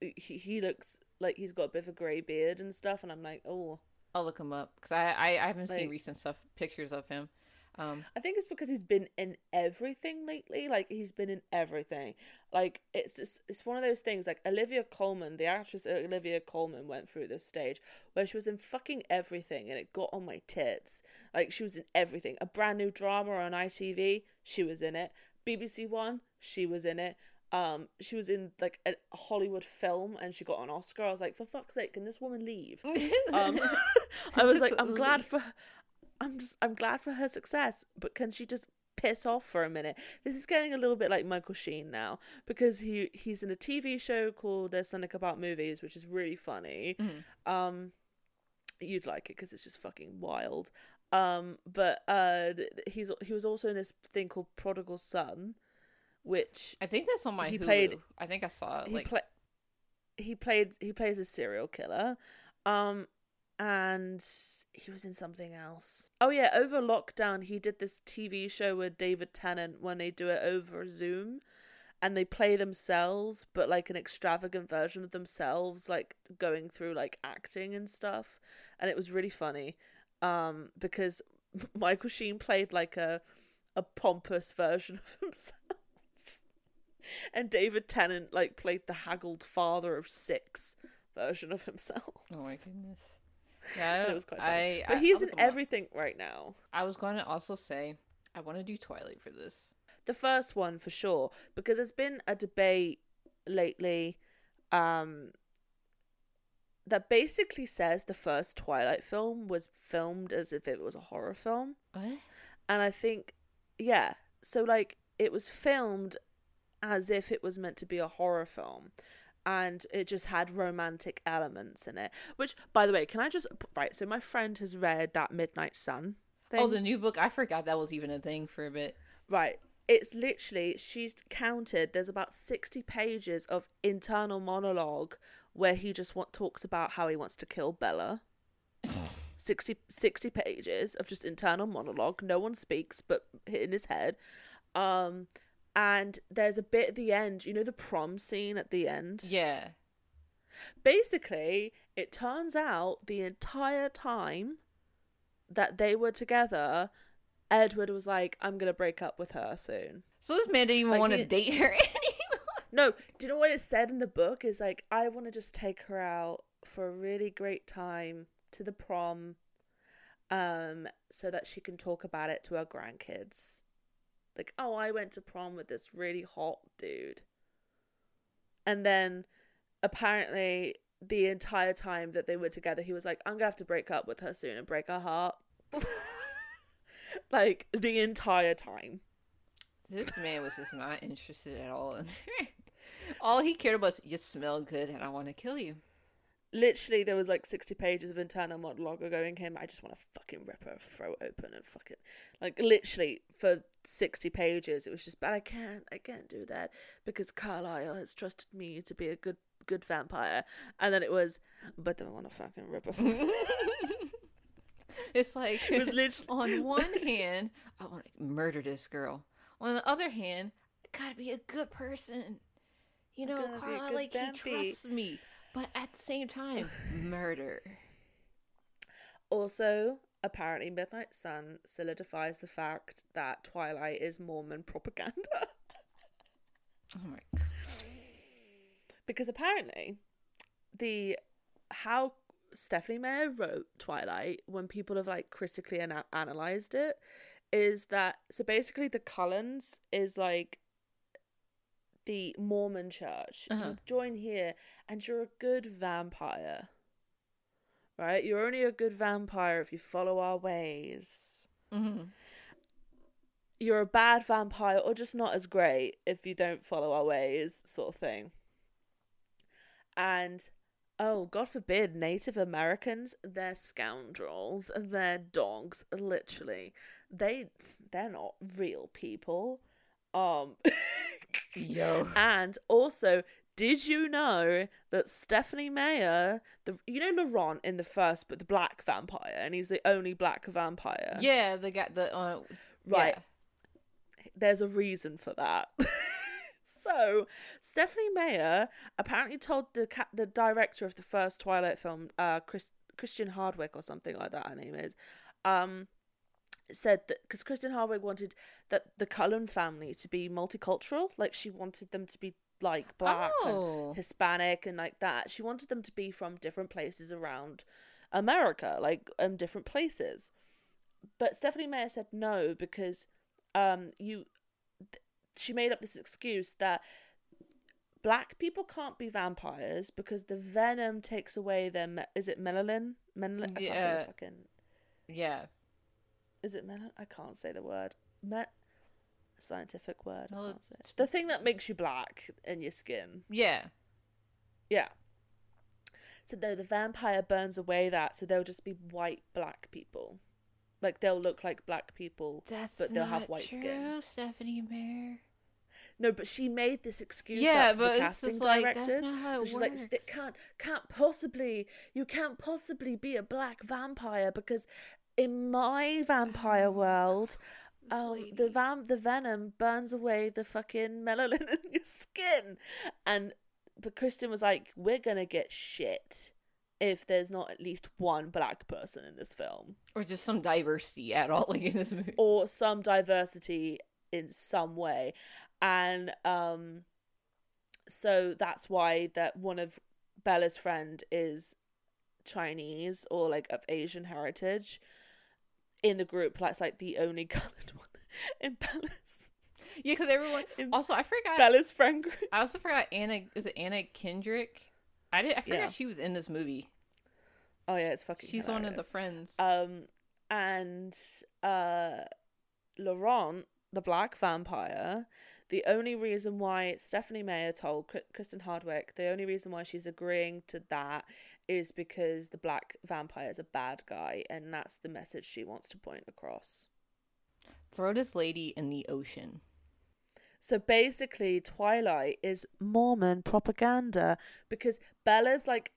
he he looks like he's got a bit of a grey beard and stuff, and I'm like, oh, I'll look him up because I, I I haven't seen recent stuff, pictures of him. Um, I think it's because he's been in everything lately. Like he's been in everything. Like it's just, it's one of those things. Like Olivia Colman, the actress Olivia Colman, went through this stage where she was in fucking everything, and it got on my tits. Like she was in everything. A brand new drama on ITV, she was in it. BBC One, she was in it. Um, she was in like a Hollywood film, and she got an Oscar. I was like, for fuck's sake, can this woman leave? Um, <laughs> I was like, I'm glad for, I'm just, I'm glad for her success, but can she just piss off for a minute? This is getting a little bit like Michael Sheen now because he he's in a TV show called There's Something About Movies, which is really funny. Mhm. Um, you'd like it because it's just fucking wild. Um, but uh, he's he was also in this thing called Prodigal Son, which I think that's on my. He Hulu. played- I think I saw it. he Like, play he played he plays a serial killer um and he was in something else oh yeah over lockdown he did this tv show with david tennant when they do it over zoom and they play themselves but like an extravagant version of themselves like going through like acting and stuff and it was really funny um because <laughs> michael sheen played like a a pompous version of himself <laughs> and David Tennant like played the haggled father of six version of himself. oh my goodness. <laughs> Yeah, it was quite funny. I, but I- he's in him up. everything right now. I was going to also say I want to do Twilight for this. The first one for sure, because there's been a debate lately um that basically says the first Twilight film was filmed as if it was a horror film. What? And I think yeah, so like it was filmed as if it was meant to be a horror film. And it just had romantic elements in it. Which, by the way, can I just right? So my friend has read that Midnight Sun thing. Oh, the new book. I forgot that was even a thing for a bit. Right. It's literally, she's counted, there's about 60 pages of internal monologue where he just want, talks about how he wants to kill Bella. <laughs> 60, 60 pages of just internal monologue. No one speaks but in his head. Um, and there's a bit at the end, you know, the prom scene at the end? Yeah. Basically, it turns out the entire time that they were together, Edward was like, I'm going to break up with her soon. So this man didn't even Like, want to the- date her <laughs> anymore. No, do you know what it said in the book? Is like, I want to just take her out for a really great time to the prom, um, so that she can talk about it to her grandkids. Like, oh, I went to prom with this really hot dude. And then apparently the entire time that they were together, he was like, I'm gonna have to break up with her soon and break her heart. <laughs> like the entire time. This man was just not interested at all. <laughs> all he cared about is you smell good and I want to kill you. Literally there was like 60 pages of internal monologue going him i just want to fucking rip her throat open and fucking like literally for 60 pages it was just but i can't i can't do that because carlisle has trusted me to be a good good vampire and then it was but then i want to fucking rip her <laughs> it's like it was literally <laughs> on one hand, I want to murder this girl. On the other hand, I gotta be a good person. You know, gotta be a Carla, good like he vampy. trusts me, but at the same time, <laughs> murder. also apparently midnight sun solidifies the fact that twilight is mormon propaganda <laughs> Oh my god. because apparently the how Stephanie Meyer wrote Twilight when people have like critically ana- analyzed it is that so basically the Cullens is like the Mormon church. Uh-huh. You join here and you're a good vampire. Right? You're only a good vampire if you follow our ways. hmm You're a bad vampire or just not as great if you don't follow our ways, sort of thing. And oh, God forbid, Native Americans, they're scoundrels. They're dogs, literally. They they're not real people. Um <laughs> Yo. and also, did you know that Stephanie Meyer, the you know Laurent in the first, but the black vampire, and he's the only black vampire. Yeah, they got the uh, Right. yeah. there's a reason for that. <laughs> so Stephanie Meyer apparently told the ca- the director of the first Twilight film, uh, Chris- Christian Hardwick or something like that. Her name is, um, said that because Kristen Hardwick wanted that the Cullen family to be multicultural, like she wanted them to be like black Oh. and Hispanic and like that. She wanted them to be from different places around America, like um different places. But Stephanie Meyer said no because um you th- she made up this excuse that black people can't be vampires because the venom takes away their me- is it melanin melanin I can't say Yeah. the fucking Yeah. Is it melanin I can't say the word. Me- scientific word I Well, can't say the thing that makes you black in your skin. Yeah. yeah. So though the vampire burns away that so they'll just be white black people. Like they'll look like black people That's but they'll have white true, skin. Stephanie Meyer. No, but she made this excuse Yeah, up to but the casting just like, that's directors. so she's like, it can't can't possibly you can't possibly be a black vampire because in my vampire world, um, the vam the venom burns away the fucking melanin <laughs> in your skin, and but Kristen was like, we're gonna get shit if there's not at least one black person in this film. Or just some diversity at all, like in this movie. or some diversity in some way. And um so that's why that one of bella's friend is chinese or like of asian heritage in the group that's like the only <laughs> colored one in bella's Yeah, because everyone. in Also, I forgot. bella's friend group I also forgot Anna. Was it Anna Kendrick? I did. I forgot Yeah. she was in this movie. oh yeah it's fucking She's one of the friends. um and uh laurent the black vampire the only reason why stephanie meyer told kristen hardwick the only reason why she's agreeing to that is because the black vampire is a bad guy and that's the message she wants to point across Throw this lady in the ocean. so basically twilight is mormon propaganda because bella's like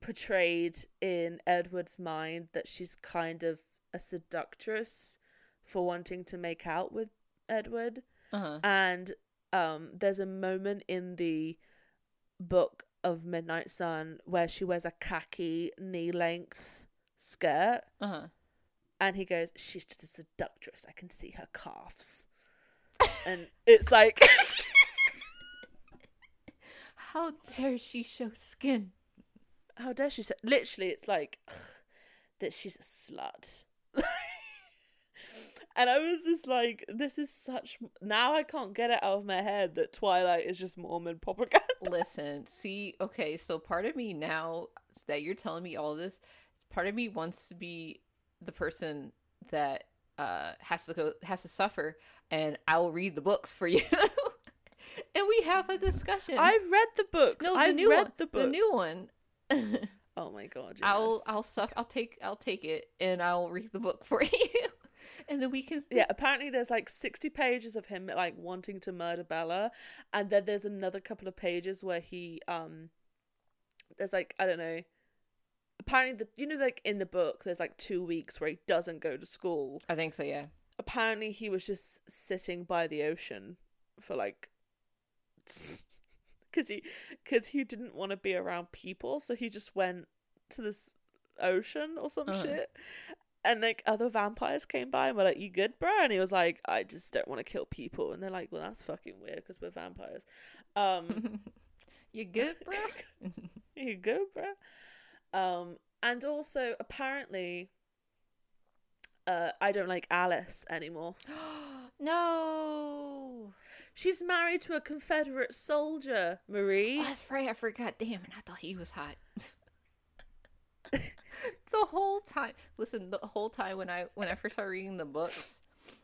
portrayed in edward's mind that she's kind of a seductress for wanting to make out with edward Uh huh. and um there's a moment in the book of midnight sun where she wears a khaki knee length skirt Uh huh. and he goes she's just a seductress i can see her calves and it's like <laughs> How dare she show skin? how dare she say literally it's like that she's a slut <laughs> and i was just like this is such now i can't get it out of my head that twilight is just mormon propaganda <laughs> Listen, see, okay, so part of me now that you're telling me all this, part of me wants to be the person that uh has to go has to suffer and I will read the books for <laughs> you. and we have a discussion. i've read the books no, the i've new read one. the book The new one. <laughs> Oh my god. Yes. I'll I'll suck. I'll take I'll take it and I'll read the book for you, and then we can. Yeah, apparently there's like 60 pages of him like wanting to murder Bella and then there's another couple of pages where he um there's like I don't know apparently the you know like in the book there's like 2 weeks where he doesn't go to school. I think so. Yeah. Apparently he was just sitting by the ocean for like <laughs> cuz he cuz he didn't want to be around people so he just went to this ocean or some Uh-huh. shit and like other vampires came by and were like, "You good, bro?" And he was like, "I just don't want to kill people." And they're like, "Well, that's fucking weird because we're vampires." Um, <laughs> you good, <laughs> bro? you good, bro? Um, and also apparently, uh, I don't like Alice anymore. <gasps> no. She's married to a Confederate soldier, Marie. Oh, that's right. I forgot. Damn it! I thought he was hot. <laughs> <laughs> the whole time, listen. The whole time when I when I first started reading the books,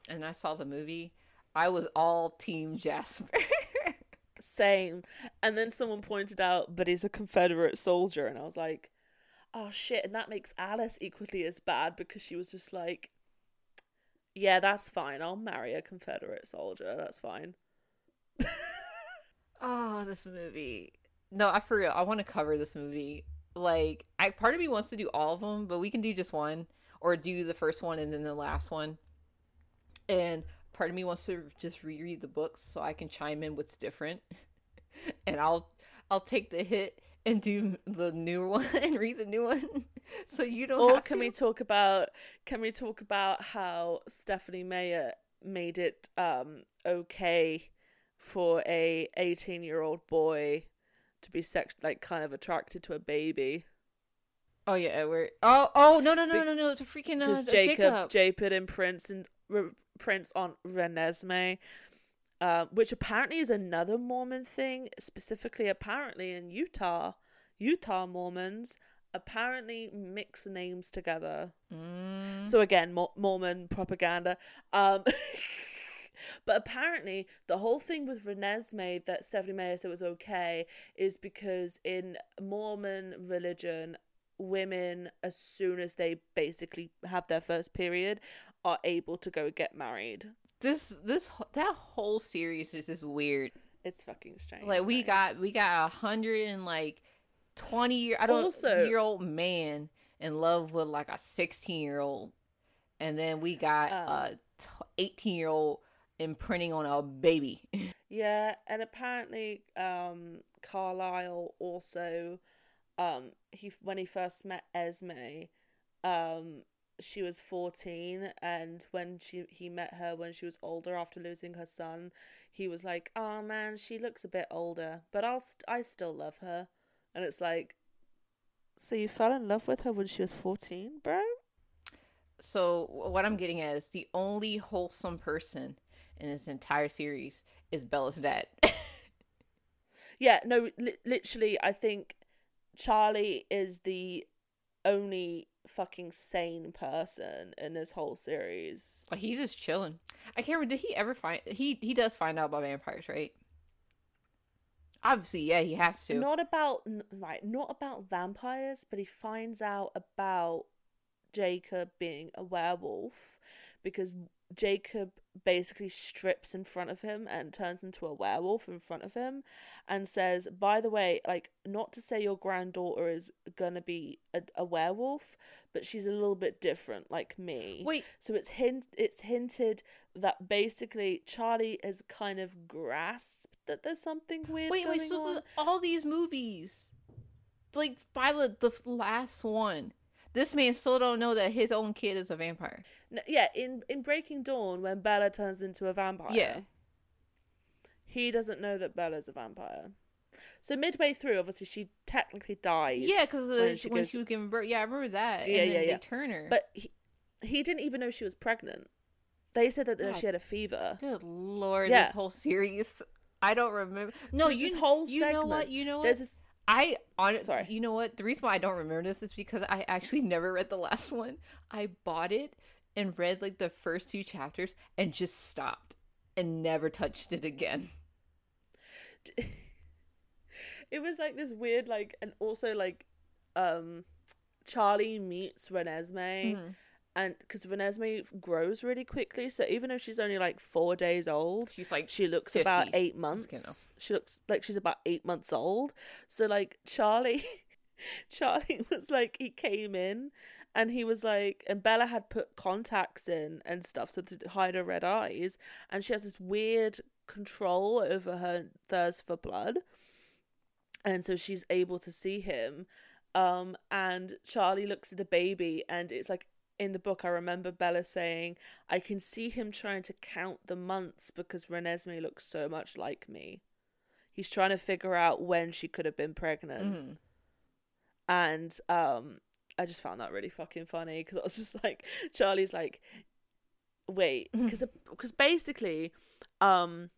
and I saw the movie, I was all Team Jasper. <laughs> Same. And then someone pointed out, but he's a Confederate soldier, and I was like, oh shit. And that makes Alice equally as bad because she was just like, yeah, that's fine. I'll marry a Confederate soldier. That's fine. oh, <laughs> this movie. No, I for real. I want to cover this movie. Like, I part of me wants to do all of them, but we can do just one, or do the first one and then the last one. And part of me wants to just reread the books so I can chime in what's different. <laughs> and I'll I'll take the hit and do the new <laughs> one and read the new one, <laughs> so you don't. Or can to. we talk about can we talk about how Stephanie Meyer made it um okay for a 18 year old boy to be sex like kind of attracted to a baby Oh yeah, Edward. Oh oh no no no no no! It's a freaking uh, Jacob. Jacob, Jacob and Prince and R- Prince on Renesmee, uh, which apparently is another Mormon thing. Specifically, apparently in Utah, Utah Mormons apparently mix names together. Mm. So again, Mo- Mormon propaganda. Um, <laughs> but apparently, the whole thing with Renesmee that Stephanie Meyer said was okay is because in Mormon religion, women, as soon as they basically have their first period, are able to go get married. this this that whole series is just weird. It's fucking strange. Like we right? got we got a hundred and like twenty year I don't Also- year old man in love with like a sixteen year old, and then we got Um. a eighteen year old imprinting on a baby. Yeah, and apparently, um, Carlisle also, um, he when he first met Esme, um, she was fourteen, and when she he met her when she was older after losing her son, he was like, "Oh man, she looks a bit older, but I'll st- I still love her," and it's like, so you fell in love with her when she was fourteen, bro? so what I'm getting at is the only wholesome person in this entire series is Bella's dad. <laughs> Yeah, no, li- literally, I think Charlie is the only fucking sane person in this whole series. Like, he's just chilling. I can't remember. Did he ever find he he does find out about vampires, right? Obviously, yeah, he has to. Not about right, not about vampires, but he finds out about Jacob being a werewolf because Jacob basically strips in front of him and turns into a werewolf in front of him and says, "By the way, like not to say your granddaughter is to be a, a werewolf, but she's a little bit different like me." Wait, So it's hint it's hinted that basically Charlie has kind of grasped that there's something weird wait, going wait. So on. all these movies, like by the the last one, this man still don't know that his own kid is a vampire. No, yeah, in in Breaking Dawn when Bella turns into a vampire. Yeah. He doesn't know that Bella's a vampire. So midway through, obviously she technically dies. Yeah, because when she when goes- she was giving birth. Yeah, I remember that. Yeah, and then yeah, they yeah. turn her. But he, he didn't even know she was pregnant. They said that, that God. she had a fever. good lord, Yeah. this whole series. I don't remember. No, there's you this whole you know what? You know what? There's this I on Sorry. You know what? The reason why I don't remember this is because I actually <laughs> never read the last one. I bought it and read like the first two chapters and just stopped and never touched it again. <laughs> it was like this weird like and also like um Charlie meets Renesmee Mhm. And because Renesmee grows really quickly, so even though she's only like four days old, She's like she looks about eight months. She looks like she's about eight months old. So like Charlie, <laughs> Charlie was like he came in, and he was like, and Bella had put contacts in and stuff so to hide her red eyes, and she has this weird control over her thirst for blood, and so she's able to see him. Um, and Charlie looks at the baby, and it's like in the book, I remember Bella saying, I can see him trying to count the months because Renesmee looks so much like me. He's trying to figure out when she could have been pregnant. Mhm. And um I just found that really fucking funny because I was <laughs> just like Charlie's like wait <laughs> because because basically um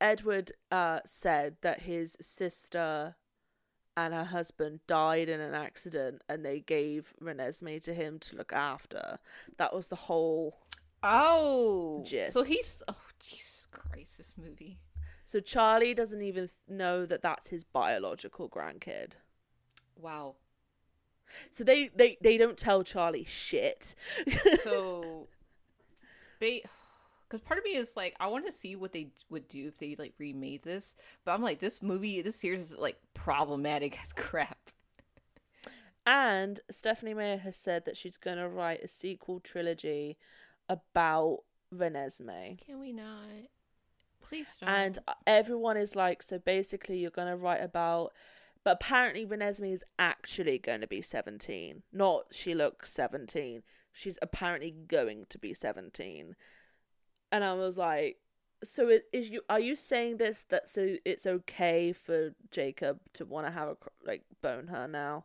Edward uh said that his sister and her husband died in an accident and they gave Renesmee to him to look after. That was the whole Oh, so he's oh Jesus Christ, this movie. So Charlie doesn't even know that that's his biological grandkid. Wow. So they they they don't tell Charlie shit. <laughs> So, they, because part of me is like, I want to see what they would do if they like remade this, but I'm like, this movie, this series is like problematic <laughs> as crap. and Stephanie Meyer has said that she's going to write a sequel trilogy about Renesmee. Can we not? Please don't. And everyone is like, so basically, you're going to write about. But apparently, Renesmee is actually going to be 17. Not she looks 17. She's apparently going to be 17. And I was like, so it, is you are you saying this that so it's okay for Jacob to want to have a like bone her now?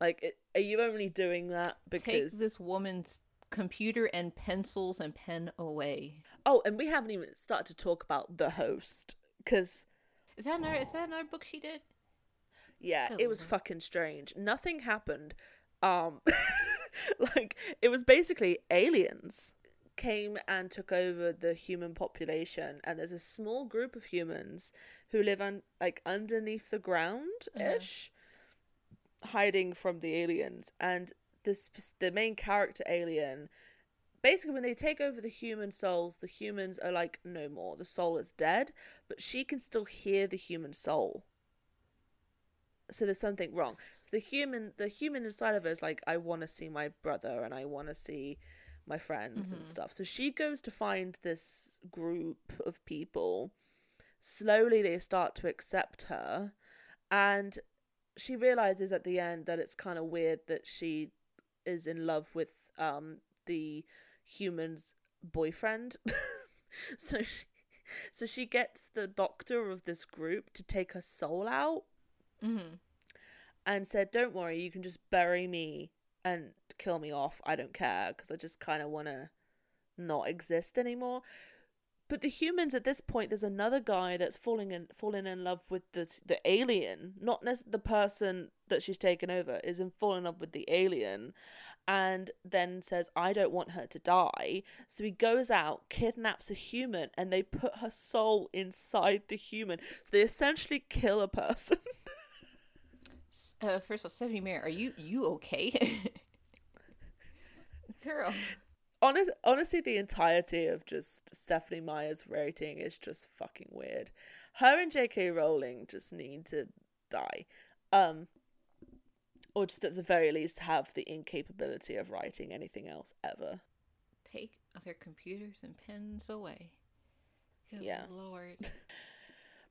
Like, it, are you only doing that take because this woman's computer and pencils and pen away. Oh, and we haven't even started to talk about the host because Is that another? Is that another book she did? Yeah, Good it was lord. fucking strange. Nothing happened. Um <laughs> like it was basically aliens came and took over the human population and there's a small group of humans who live on like underneath the ground ish hiding from the aliens. And this the main character alien basically when they take over the human souls the humans are like no more. The soul is dead. But she can still hear the human soul. So there's something wrong. So the human the human inside of her is like i want to see my brother and i want to see my friends and stuff. So she goes to find this group of people. Slowly they start to accept her and she realizes at the end that it's kind of weird that she is in love with um the human's boyfriend. <laughs> So she, so she gets the doctor of this group to take her soul out Mm-hmm. and said, "Don't worry, you can just bury me and kill me off. I don't care because I just kind of want to not exist anymore." But the humans at this point, there's another guy that's falling in falling in love with the the alien, not nec- the person that she's taken over, is in falling in love with the alien, and then says, "I don't want her to die." So he goes out, kidnaps a human, and they put her soul inside the human. So they essentially kill a person. <laughs> Uh, first of all, Stephanie Meyer, are you you okay? <laughs> Girl. Honest, honestly, the entirety of just Stephanie Meyer's rating is just fucking weird. Her and J.K. Rowling just need to die, um, or just at the very least have the incapability of writing anything else ever. Take other computers and pens away. Good Yeah. Lord. <laughs>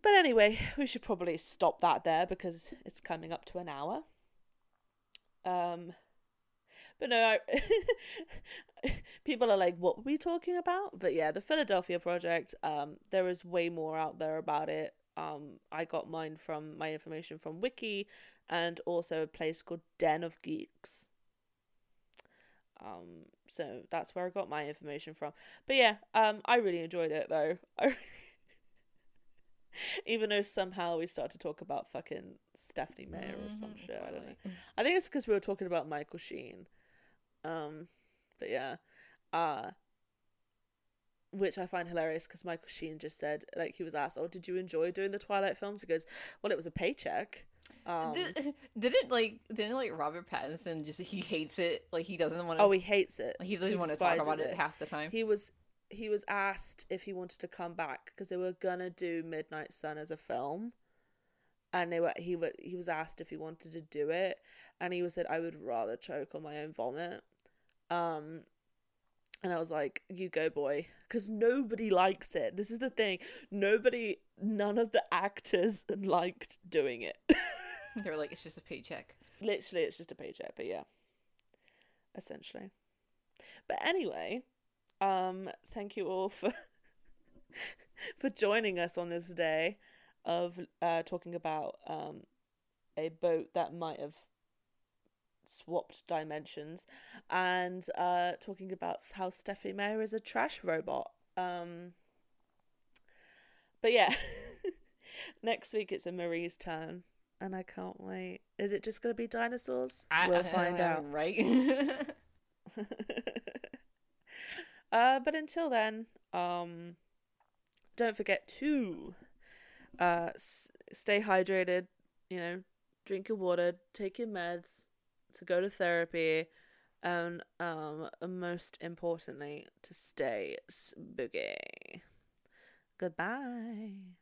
But anyway, we should probably stop that there because it's coming up to an hour. Um, but no, I, <laughs> people are like, "What were we talking about?" But yeah, the Philadelphia Project. Um, there is way more out there about it. Um, I got mine from my information from Wiki, and also a place called Den of Geeks. Um, so that's where I got my information from. But yeah, um, I really enjoyed it though. <laughs> Even though somehow we start to talk about fucking Stephanie Meyer or some Mhm, shit. I don't know. I think it's because we were talking about Michael Sheen. Um, but yeah, uh, which I find hilarious because Michael Sheen just said like he was asked, "Oh, did you enjoy doing the Twilight films?" He goes, "Well, it was a paycheck." Um, Did, <laughs> didn't like didn't like Robert Pattinson just he hates it like he doesn't want to oh, he hates it. he doesn't want to talk despises about it. half the time. He was he was asked if he wanted to come back because they were gonna do Midnight Sun as a film, and they were he were he was asked if he wanted to do it, and he was said I would rather choke on my own vomit, um, and I was like, you go boy, because nobody likes it. This is the thing, nobody, none of the actors <laughs> liked doing it. They were like, it's just a paycheck. Literally, it's just a paycheck, but yeah, essentially. But anyway, um, thank you all for <laughs> for joining us on this day of uh talking about um a boat that might have swapped dimensions and uh talking about how Stephanie Meyer is a trash robot. Um but yeah. <laughs> Next week it's a Marie's turn and I can't wait. Is it just going to be dinosaurs? I, we'll find I- out. right? <laughs> uh, but until then, um, don't forget to uh, s- stay hydrated. You know, drink your water, take your meds, to go to therapy, and um, most importantly, to stay spooky. Goodbye.